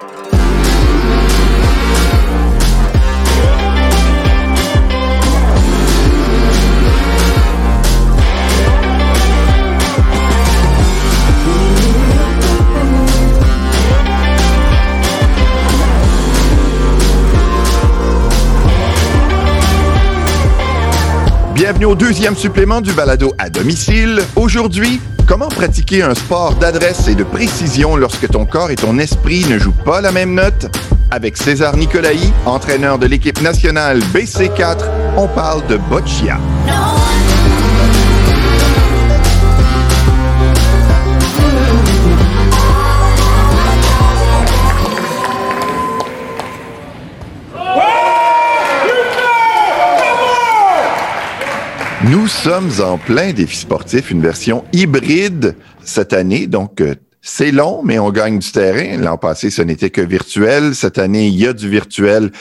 Bye. Au deuxième supplément du balado à domicile. Aujourd'hui, comment pratiquer un sport d'adresse et de précision lorsque ton corps et ton esprit ne jouent pas la même note? Avec César Nicolaï, entraîneur de l'équipe nationale BC4, on parle de boccia. Nous sommes en plein défi sportif, une version hybride cette année, donc euh, c'est long, mais on gagne du terrain. L'an passé, ce n'était que virtuel. Cette année, il y a du virtuel,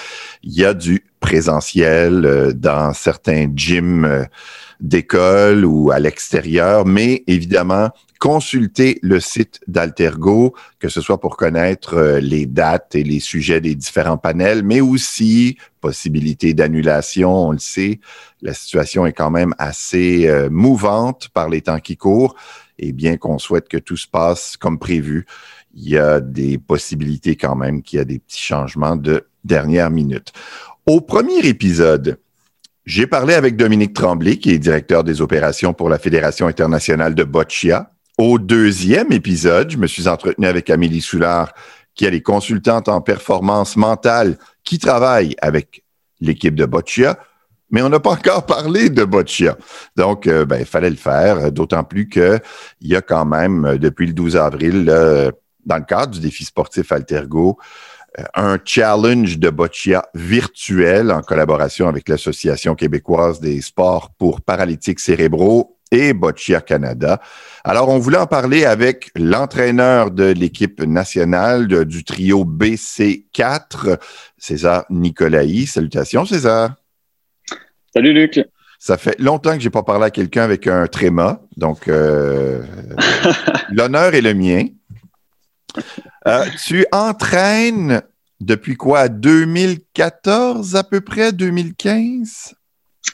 il y a du présentiel euh, dans certains gyms euh, d'école ou à l'extérieur, mais évidemment, consultez le site d'Altergo, que ce soit pour connaître euh, les dates et les sujets des différents panels, mais aussi possibilité d'annulation. On le sait, la situation est quand même assez euh, mouvante par les temps qui courent. Et bien qu'on souhaite que tout se passe comme prévu, il y a des possibilités quand même qu'il y a des petits changements de dernière minute. Au premier épisode, j'ai parlé avec Dominique Tremblay, qui est directeur des opérations pour la Fédération internationale de boccia. Au deuxième épisode, je me suis entretenu avec Amélie Soulard, qui est les consultantes en performance mentale qui travaille avec l'équipe de Boccia, mais on n'a pas encore parlé de Boccia. Donc, euh, ben, il fallait le faire, d'autant plus qu'il y a quand même, euh, depuis le 12 avril, dans le cadre du défi sportif Altergo, euh, un challenge de boccia virtuel en collaboration avec l'Association québécoise des sports pour paralytiques cérébraux et Boccia Canada. Alors, on voulait en parler avec l'entraîneur de l'équipe nationale du trio BC4, César Nicolaï. Salutations, César. Salut, Luc. Ça fait longtemps que j'ai pas parlé à quelqu'un avec un tréma, donc euh, l'honneur est le mien. Euh, tu entraînes depuis quoi? 2014 à peu près, 2015?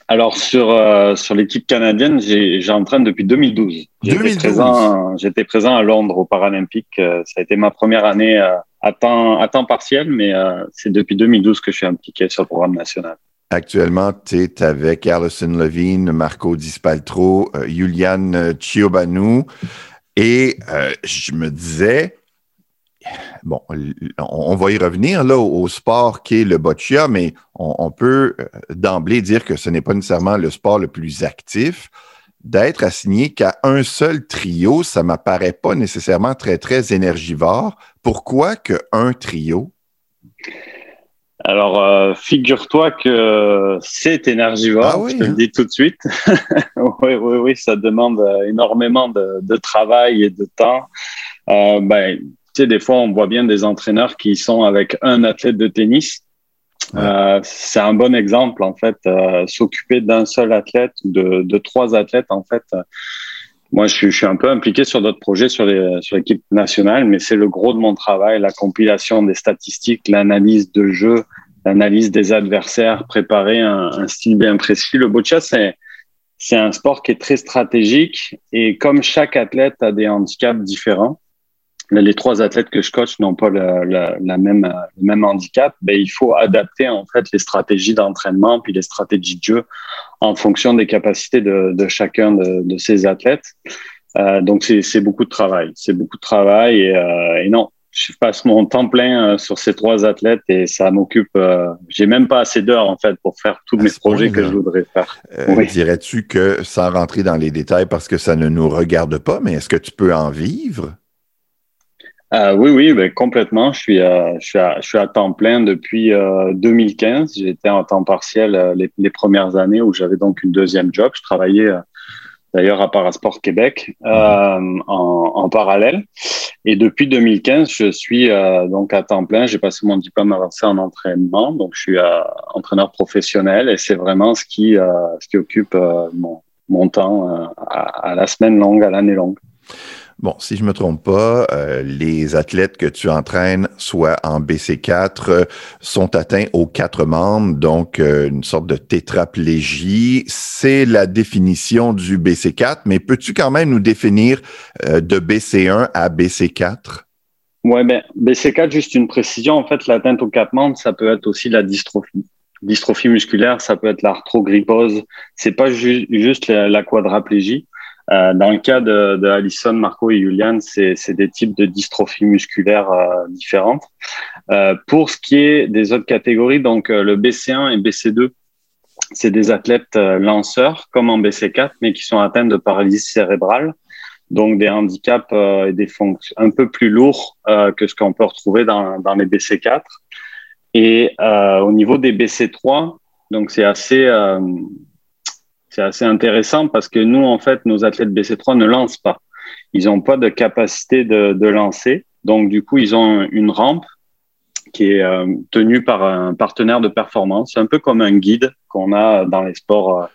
Alors sur euh, sur l'équipe canadienne, j'entraîne depuis 2012. J'étais présent, à Londres aux Paralympiques. Euh, ça a été ma première année euh, à temps à temps partiel, mais c'est depuis 2012 que je suis impliqué sur le programme national. Actuellement, tu es avec Alison Levine, Marco Dispaltro, Juliane Chiobanu. Et je me disais, bon, on va y revenir là au, sport qui est le boccia, mais on, peut euh, d'emblée dire que ce n'est pas nécessairement le sport le plus actif. D'être assigné qu'à un seul trio, ça ne m'apparaît pas nécessairement très, très énergivore. Pourquoi qu'un trio? Alors, euh, figure-toi que c'est énergivore, ah je te le hein? dis tout de suite. oui, oui, oui, ça demande euh, énormément de, travail et de temps. ben, tu sais, des fois, on voit bien des entraîneurs qui sont avec un athlète de tennis. Euh, c'est un bon exemple, en fait, euh, s'occuper d'un seul athlète ou de, de, trois athlètes, en fait. Moi, je suis, je suis, un peu impliqué sur d'autres projets sur l'équipe sur nationale, mais c'est le gros de mon travail, la compilation des statistiques, l'analyse de jeu, l'analyse des adversaires, préparer un, un style bien précis. Le boccia, c'est c'est un sport qui est très stratégique et comme chaque athlète a des handicaps différents, les trois athlètes que je coach n'ont pas le, la même, le même handicap, ben, il faut adapter en fait les stratégies d'entraînement puis les stratégies de jeu en fonction des capacités de, de chacun de, de, ces athlètes. Euh, donc c'est beaucoup de travail, c'est beaucoup de travail et, euh, et, non, je passe mon temps plein euh, sur ces trois athlètes et ça m'occupe. Euh, J'ai même pas assez d'heures en fait pour faire tous mes projets que je voudrais faire. Euh, Dirais-tu que sans rentrer dans les détails parce que ça ne nous regarde pas, mais est-ce que tu peux en vivre? Euh, oui, oui, ben, complètement. Je suis, à, je, suis à, je suis à temps plein depuis 2015. Euh, J'étais en temps partiel euh, les, les, premières années où j'avais donc une deuxième job. Je travaillais d'ailleurs à Parasport Québec en, en, parallèle. Et depuis 2015, je suis donc à temps plein. J'ai passé mon diplôme avancé en entraînement, donc je suis entraîneur professionnel et c'est vraiment ce qui, ce qui occupe mon, mon temps à, à, la semaine longue, à l'année longue. Bon, si je me trompe pas, euh, les athlètes que tu entraînes, soit en BC4, euh, sont atteints aux quatre membres, donc euh, une sorte de tétraplégie. C'est la définition du BC4, mais peux-tu quand même nous définir de BC1 à BC4? Oui, ben, BC4, juste une précision. En fait, l'atteinte aux quatre membres, ça peut être aussi la dystrophie. Dystrophie musculaire, ça peut être l'arthrogrypose. C'est pas juste la quadraplégie. Euh, dans le cas de, de Alison, Marco et Julian, c'est des types de dystrophie musculaire euh, différentes. Euh, pour ce qui est des autres catégories, donc euh, le BC1 et BC2, c'est des athlètes euh, lanceurs comme en BC4, mais qui sont atteints de paralysie cérébrale, donc des handicaps et des fonctions un peu plus lourds que ce qu'on peut retrouver dans, dans les BC4. Et au niveau des BC3, donc c'est assez c'est assez intéressant parce que nous, en fait, nos athlètes BC3 ne lancent pas. Ils n'ont pas de capacité de, de, lancer. Donc, du coup, ils ont une rampe qui est euh, tenue par un partenaire de performance, C'est un peu comme un guide qu'on a dans les sports euh,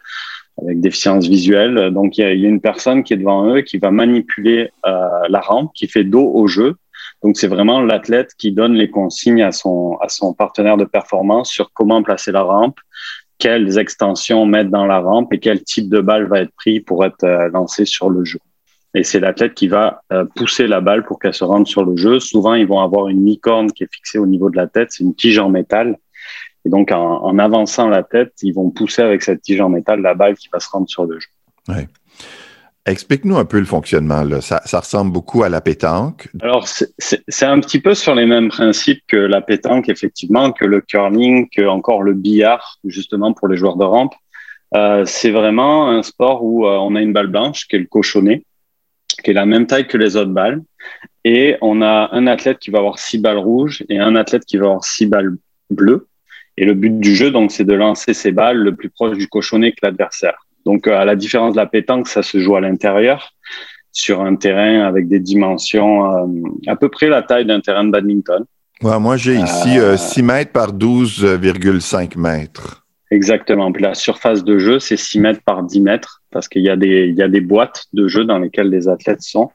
avec déficience visuelle. Donc, il y, a, une personne qui est devant eux qui va manipuler euh, la rampe, qui fait dos au jeu. Donc, c'est vraiment l'athlète qui donne les consignes à son, à son partenaire de performance sur comment placer la rampe, quelles extensions mettre dans la rampe et quel type de balle va être pris pour être euh, lancé sur le jeu. Et c'est l'athlète qui va euh, pousser la balle pour qu'elle se rende sur le jeu. Souvent, ils vont avoir une licorne qui est fixée au niveau de la tête. C'est une tige en métal. Et donc, en, avançant la tête, ils vont pousser avec cette tige en métal la balle qui va se rendre sur le jeu. Explique-nous un peu le fonctionnement. Là. Ça, ressemble beaucoup à la pétanque. Alors, c'est un petit peu sur les mêmes principes que la pétanque, effectivement, que le curling, que encore le billard, justement, pour les joueurs de rampe. Euh, c'est vraiment un sport où euh, on a une balle blanche, qui est le cochonnet, qui est la même taille que les autres balles. Et on a un athlète qui va avoir six balles rouges et un athlète qui va avoir six balles bleues. Et le but du jeu, donc, c'est de lancer ces balles le plus proche du cochonnet que l'adversaire. Donc, à la différence de la pétanque, ça se joue à l'intérieur, sur un terrain avec des dimensions euh, à peu près la taille d'un terrain de badminton. Ouais, moi, j'ai ici euh, 6 mètres par 12,5 mètres. Exactement. Puis la surface de jeu, c'est 6 mètres par 10 mètres parce qu'il y, a des, il y a des boîtes de jeu dans lesquelles les athlètes sont.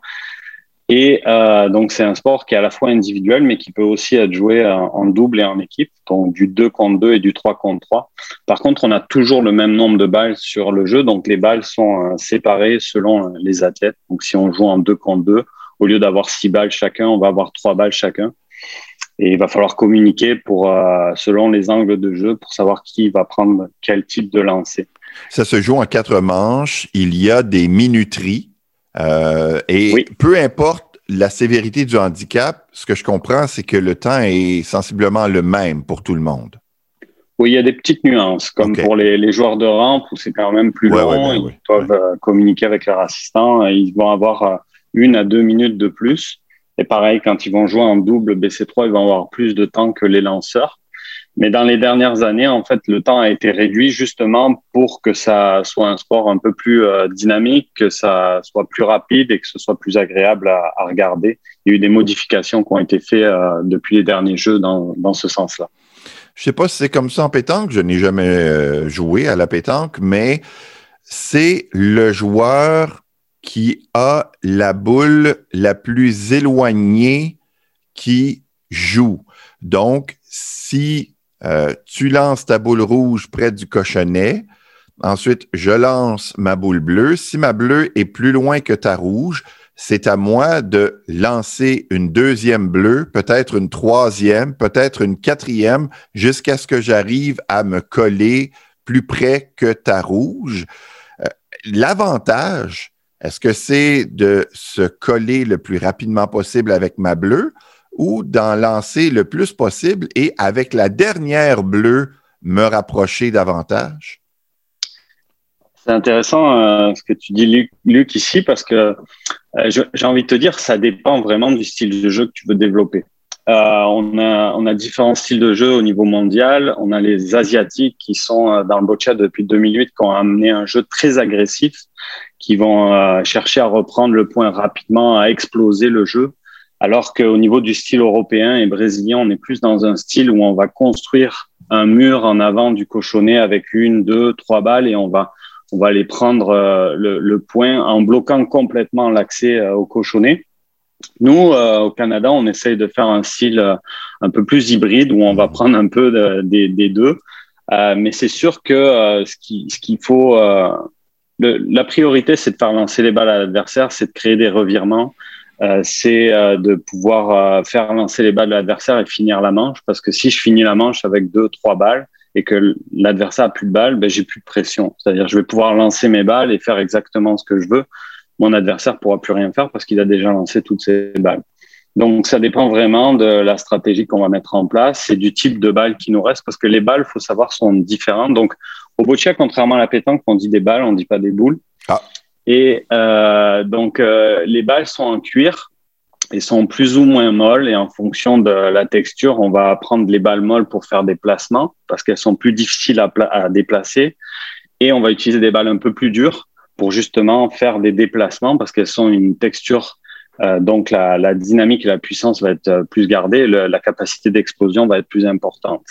Et euh, donc, c'est un sport qui est à la fois individuel, mais qui peut aussi être joué euh, en double et en équipe, donc du 2 contre 2 et du 3 contre 3. Par contre, on a toujours le même nombre de balles sur le jeu, donc les balles sont euh, séparées selon euh, les athlètes. Donc, si on joue en 2 contre 2, au lieu d'avoir 6 balles chacun, on va avoir 3 balles chacun. Et il va falloir communiquer pour, selon les angles de jeu pour savoir qui va prendre quel type de lancer. Ça se joue en quatre manches. Il y a des minuteries euh, et oui. peu importe la sévérité du handicap, ce que je comprends, c'est que le temps est sensiblement le même pour tout le monde. Oui, il y a des petites nuances, comme okay. pour les, les, joueurs de rampe où c'est quand même plus ouais, long, ouais, ben, ils doivent euh, communiquer avec leur assistant, ils vont avoir euh, une à deux minutes de plus. Et pareil, quand ils vont jouer en double BC3, ils vont avoir plus de temps que les lanceurs. Mais dans les dernières années, en fait, le temps a été réduit justement pour que ça soit un sport un peu plus euh, dynamique, que ça soit plus rapide et que ce soit plus agréable à, regarder. Il y a eu des modifications qui ont été faites euh, depuis les derniers jeux dans, dans ce sens-là. Je sais pas si c'est comme ça en pétanque. Je n'ai jamais euh, joué à la pétanque, mais c'est le joueur qui a la boule la plus éloignée qui joue. Donc, si euh, tu lances ta boule rouge près du cochonnet. Ensuite, je lance ma boule bleue. Si ma bleue est plus loin que ta rouge, c'est à moi de lancer une deuxième bleue, peut-être une troisième, peut-être une quatrième, jusqu'à ce que j'arrive à me coller plus près que ta rouge. Euh, L'avantage, est-ce que c'est de se coller le plus rapidement possible avec ma bleue? Ou d'en lancer le plus possible et avec la dernière bleue, me rapprocher davantage? C'est intéressant euh, ce que tu dis, Luc, ici, parce que euh, j'ai envie de te dire, ça dépend vraiment du style de jeu que tu veux développer. Euh, on, a, on a différents styles de jeu au niveau mondial. On a les Asiatiques qui sont dans le boccia depuis 2008, qui ont amené un jeu très agressif, qui vont chercher à reprendre le point rapidement, à exploser le jeu. Alors qu'au niveau du style européen et brésilien, on est plus dans un style où on va construire un mur en avant du cochonnet avec une, deux, trois balles et on va on va aller prendre euh, le, point en bloquant complètement l'accès euh, au cochonnet. Nous, euh, au Canada, on essaye de faire un style un peu plus hybride où on va prendre un peu des deux. mais c'est sûr que ce qu'il ce qu'il faut, la priorité, c'est de faire lancer les balles à l'adversaire, c'est de créer des revirements, c'est de pouvoir faire lancer les balles à l'adversaire et finir la manche. Parce que si je finis la manche avec deux, trois balles, et que l'adversaire a plus de balles, ben, j'ai plus de pression. C'est-à-dire, je vais pouvoir lancer mes balles et faire exactement ce que je veux. Mon adversaire pourra plus rien faire parce qu'il a déjà lancé toutes ses balles. Donc, ça dépend vraiment de la stratégie qu'on va mettre en place et du type de balles qui nous reste parce que les balles, faut savoir, sont différentes. Donc, au boccia, contrairement à la pétanque, on dit des balles, on dit pas des boules. Ah. Et euh, donc, euh, les balles sont en cuir ils sont plus ou moins molles. Et en fonction de la texture, on va prendre les balles molles pour faire des placements parce qu'elles sont plus difficiles à, déplacer. Et on va utiliser des balles un peu plus dures pour justement faire des déplacements parce qu'elles sont une texture euh, donc la, dynamique et la puissance va être plus gardée, la capacité d'explosion va être plus importante.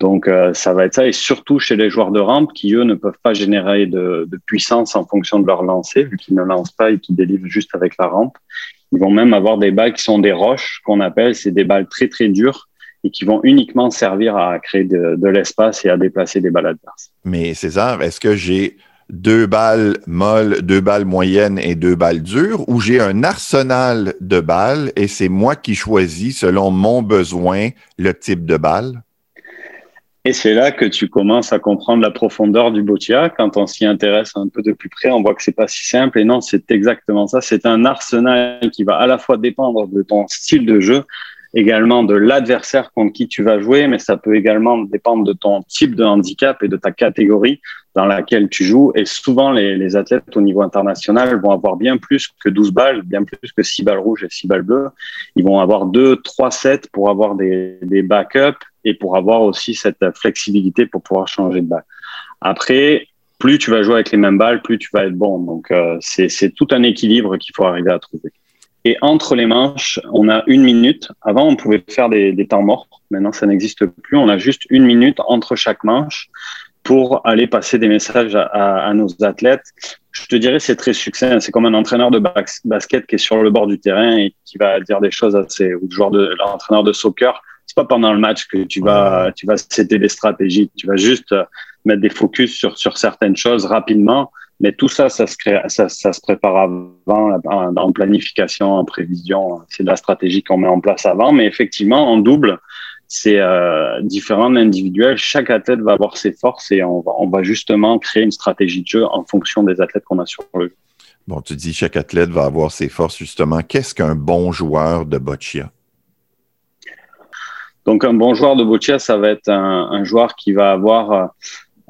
Donc euh, ça va être ça et surtout chez les joueurs de rampe qui eux ne peuvent pas générer de, puissance en fonction de leur lancer vu qu'ils ne lancent pas et qu'ils délivrent juste avec la rampe. Ils vont même avoir des balles qui sont des roches, qu'on appelle, c'est des balles très très dures et qui vont uniquement servir à créer de, de l'espace et à déplacer des balles adverses. Mais César, est-ce que j'ai deux balles molles, deux balles moyennes et deux balles dures, ou j'ai un arsenal de balles et c'est moi qui choisis selon mon besoin le type de balle? Et c'est là que tu commences à comprendre la profondeur du boccia. Quand on s'y intéresse un peu de plus près, on voit que c'est pas si simple. Et non, c'est exactement ça. C'est un arsenal qui va à la fois dépendre de ton style de jeu, également de l'adversaire contre qui tu vas jouer, mais ça peut également dépendre de ton type de handicap et de ta catégorie dans laquelle tu joues. Et souvent, les, athlètes au niveau international vont avoir bien plus que 12 balles, bien plus que 6 balles rouges et 6 balles bleues. Ils vont avoir 2, 3 sets pour avoir des backups et pour avoir aussi cette flexibilité pour pouvoir changer de balle. Après, plus tu vas jouer avec les mêmes balles, plus tu vas être bon. Donc, euh, c'est tout un équilibre qu'il faut arriver à trouver. Et entre les manches, on a une minute. Avant, on pouvait faire des, des temps morts. Maintenant, ça n'existe plus. On a juste une minute entre chaque manche pour aller passer des messages à, à, nos athlètes. Je te dirais, c'est très succinct. C'est comme un entraîneur de basket qui est sur le bord du terrain et qui va dire des choses assez, ou joueur de l'entraîneur de soccer. C'est pas pendant le match que tu vas, tu vas citer des stratégies. Tu vas juste mettre des focus sur, sur certaines choses rapidement mais tout ça, ça se, crée, ça, ça se prépare avant, en planification, en prévision. C'est de la stratégie qu'on met en place avant. Mais effectivement, en double, c'est euh, différent de l'individuel. Chaque athlète va avoir ses forces et on va, on va justement créer une stratégie de jeu en fonction des athlètes qu'on a sur le jeu. Bon, tu dis chaque athlète va avoir ses forces, justement. Qu'est-ce qu'un bon joueur de boccia? Donc, un bon joueur de boccia, ça va être un, un joueur qui va avoir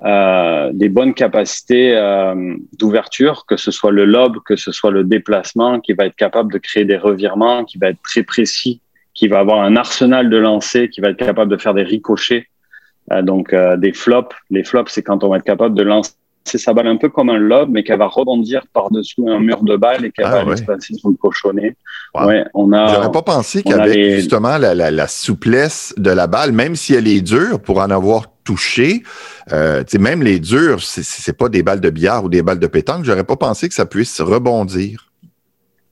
euh, des bonnes capacités euh, d'ouverture, que ce soit le lobe, que ce soit le déplacement, qui va être capable de créer des revirements, qui va être très précis, qui va avoir un arsenal de lancer, qui va être capable de faire des ricochets, euh, donc euh, des flops. Les flops, c'est quand on va être capable de lancer sa balle un peu comme un lobe, mais qu'elle va rebondir par-dessous un mur de balle et qu'elle ah, va ouais. passer sur le cochonnet. Ouais, on a. J'aurais pas pensé qu'avec justement la, la, la, souplesse de la balle, même si elle est dure, pour en avoir touché, euh, même les durs, c'est pas des balles de billard ou des balles de pétanque. J'aurais pas pensé que ça puisse rebondir.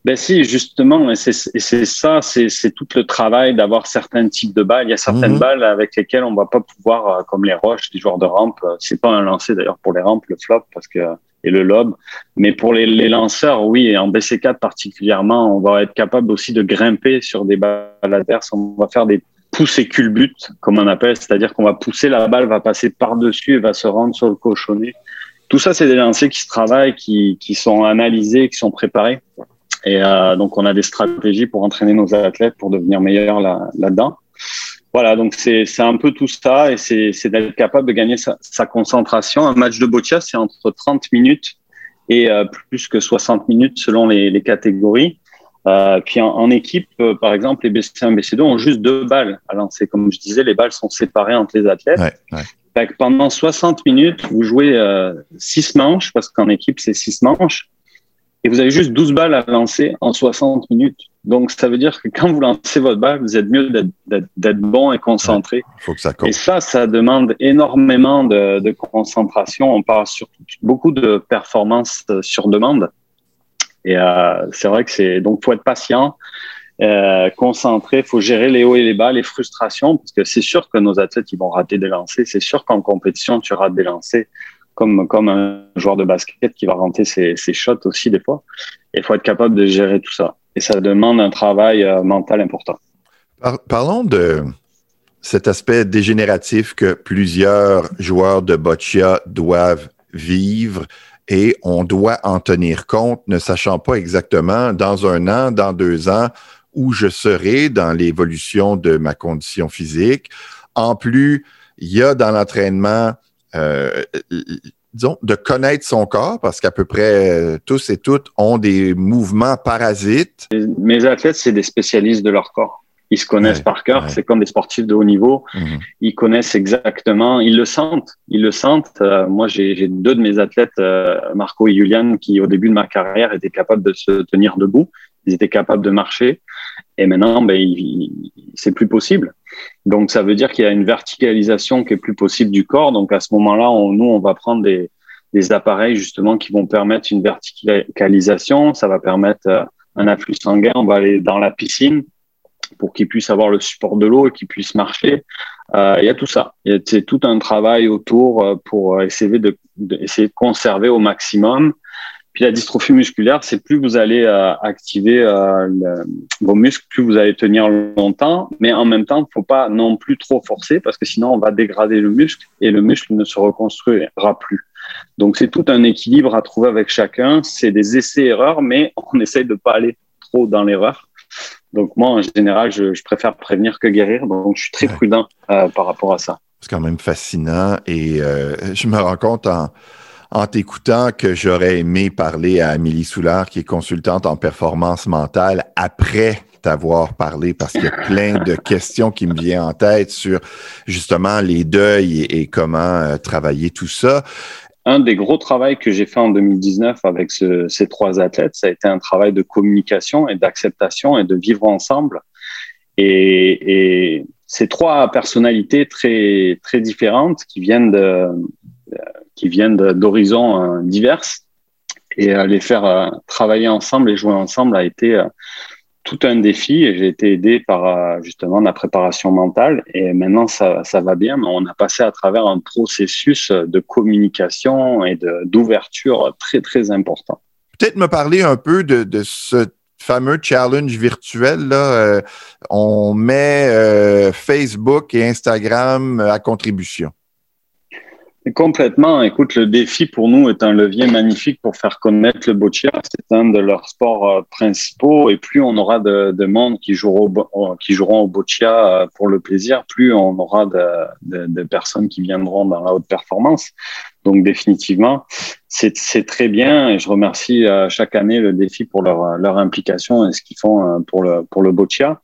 Ben si, justement, et c'est ça, c'est tout le travail d'avoir certains types de balles. Il y a certaines mhm. balles avec lesquelles on va pas pouvoir, euh, comme les roches, les joueurs de rampe. Euh, c'est pas un lancer d'ailleurs pour les rampes, le flop, parce que et le lobe. Mais pour les, les lanceurs, oui, et en BC4 particulièrement, on va être capable aussi de grimper sur des balles adverses. On va faire des pousser culbute, comme on appelle, c'est-à-dire qu'on va pousser la balle, va passer par-dessus et va se rendre sur le cochonnet. Tout ça, c'est des lancers qui se travaillent, qui, qui sont analysés, qui sont préparés. Et euh, donc, on a des stratégies pour entraîner nos athlètes pour devenir meilleurs là-dedans. voilà, donc c'est un peu tout ça et c'est d'être capable de gagner sa, sa, concentration. Un match de boccia, c'est entre 30 minutes et euh, plus que 60 minutes selon les, les catégories. Euh, puis en, en équipe, euh, par exemple, les BC1 BC2 ont juste deux balles à lancer. Comme je disais, les balles sont séparées entre les athlètes. Ouais, ouais. pendant 60 minutes, vous jouez euh, six manches, parce qu'en équipe, c'est six manches, et vous avez juste 12 balles à lancer en 60 minutes. Donc, ça veut dire que quand vous lancez votre balle, vous êtes mieux d'être bon et concentré. faut que ça Et ça, ça demande énormément de, de concentration. On parle surtout beaucoup de performance sur demande. Et euh, c'est vrai que c'est donc faut être patient, euh, concentré, faut gérer les hauts et les bas, les frustrations, parce que c'est sûr que nos athlètes ils vont rater des lancers. C'est sûr qu'en compétition tu rates des lancers, comme comme un joueur de basket qui va rater ses, ses shots aussi des fois. Il faut être capable de gérer tout ça. Et ça demande un travail euh, mental important. parlons de cet aspect dégénératif que plusieurs joueurs de boccia doivent vivre et on doit en tenir compte, ne sachant pas exactement dans un an, dans deux ans, où je serai dans l'évolution de ma condition physique. En plus, il y a dans l'entraînement, euh, disons, de connaître son corps, parce qu'à peu près euh, tous et toutes ont des mouvements parasites. Mes athlètes, c'est des spécialistes de leur corps. Ils se connaissent par cœur. C'est comme des sportifs de haut niveau. Mhm. Ils connaissent exactement. Ils le sentent. Ils le sentent. Euh, moi, j'ai deux de mes athlètes, euh, Marco et Julian, qui au début de ma carrière étaient capables de se tenir debout. Ils étaient capables de marcher. Et maintenant, ben, c'est plus possible. Donc, ça veut dire qu'il y a une verticalisation qui est plus possible du corps. Donc, à ce moment-là, nous, on va prendre des, appareils justement qui vont permettre une verticalisation. Ça va permettre euh, un afflux sanguin. On va aller dans la piscine pour qu'ils puissent avoir le support de l'eau et qu'ils puissent marcher. Euh, il y a tout ça. C'est tout un travail autour euh, pour essayer de, essayer de conserver au maximum. Puis la dystrophie musculaire, c'est plus vous allez euh, activer vos muscles, plus vous allez tenir longtemps. Mais en même temps, il faut pas non plus trop forcer parce que sinon on va dégrader le muscle et le muscle ne se reconstruira plus. Donc c'est tout un équilibre à trouver avec chacun. C'est des essais-erreurs, mais on essaye de pas aller trop dans l'erreur donc moi, en général, je, préfère prévenir que guérir. Donc je suis très prudent euh, par rapport à ça. C'est quand même fascinant et euh, je me rends compte en, en t'écoutant que j'aurais aimé parler à Amélie Soulard, qui est consultante en performance mentale, après t'avoir parlé parce qu'il y a plein de questions qui me viennent en tête sur justement les deuils et, comment euh, travailler tout ça un des gros travaux que j'ai fait en 2019 avec ces trois athlètes, ça a été un travail de communication et d'acceptation et de vivre ensemble. Et, ces trois personnalités très très différentes qui viennent de qui viennent d'horizons euh, divers et les faire euh, travailler ensemble et jouer ensemble a été euh, tout un défi et j'ai été aidé par euh, justement la préparation mentale et maintenant ça, ça va bien, mais on a passé à travers un processus de communication et d'ouverture très très important. Peut-être me parler un peu de, ce fameux challenge virtuel. Là, euh, on met euh, Facebook et Instagram à contribution. Complètement. Écoute, le défi pour nous est un levier magnifique pour faire connaître le boccia. C'est un de leurs sports euh, principaux. Et plus on aura de, de monde qui joueront, au, qui joueront au boccia euh, pour le plaisir, plus on aura de, personnes qui viendront dans la haute performance. Donc définitivement, c'est très bien. Et je remercie euh, chaque année le défi pour leur, implication et ce qu'ils font pour le boccia.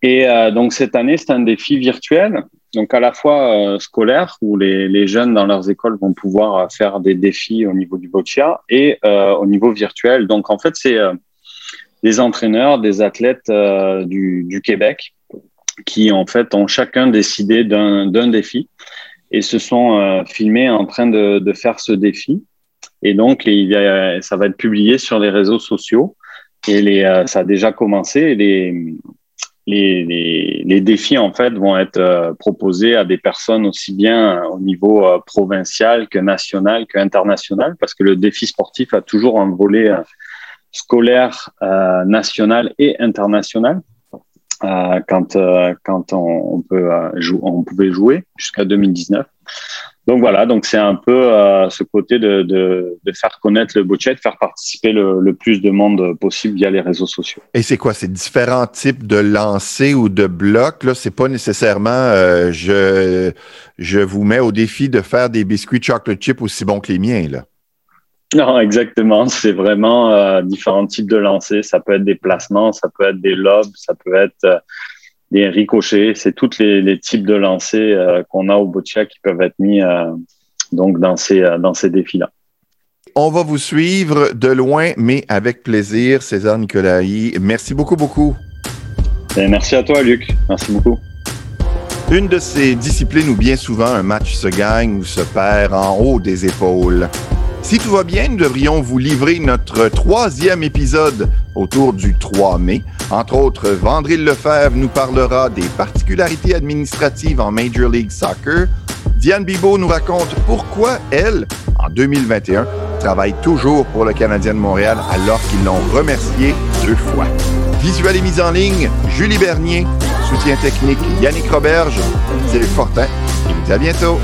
Et donc cette année, c'est un défi virtuel donc à la fois euh, scolaire où les, les, jeunes dans leurs écoles vont pouvoir euh, faire des défis au niveau du boccia et euh, au niveau virtuel. Donc en fait c'est des entraîneurs, des athlètes du, Québec qui en fait ont chacun décidé d'un défi et se sont filmés en train de, de, faire ce défi. Et donc ça va être publié sur les réseaux sociaux et les, ça a déjà commencé. Les, les, défis en fait vont être euh, proposés à des personnes aussi bien au niveau euh, provincial que national que international parce que le défi sportif a toujours un volet euh, scolaire national et international quand quand on pouvait jouer jusqu'à 2019 donc voilà, donc c'est un peu euh, ce côté de, de, de, faire connaître le budget, de faire participer le, le, plus de monde possible via les réseaux sociaux. Et c'est quoi? C'est différents types de lancers ou de blocs? Là, c'est pas nécessairement euh, je, je vous mets au défi de faire des biscuits chocolate chip aussi bons que les miens, là. Non, exactement. C'est vraiment euh, différents types de lancers. Ça peut être des placements, ça peut être des lobes, ça peut être des ricochets, c'est tous les, les, types de lancers euh, qu'on a au boccia qui peuvent être mis euh, donc dans ces, euh, dans ces défis-là. on va vous suivre de loin, mais avec plaisir. César Nicolai, merci beaucoup, beaucoup. Merci à toi, Luc. Merci beaucoup. Une de ces disciplines où bien souvent un match se gagne ou se perd en haut des épaules. Si tout va bien, nous devrions vous livrer notre troisième épisode autour du 3 mai. Entre autres, Vandril Lefebvre nous parlera des particularités administratives en Major League Soccer. Diane Bibo nous raconte pourquoi elle, en 2021, travaille toujours pour le Canadien de Montréal alors qu'ils l'ont remercié deux fois. Visuel et mise en ligne, Julie Bernier. Soutien technique, Yannick Roberge. Fortin. Et vous à bientôt.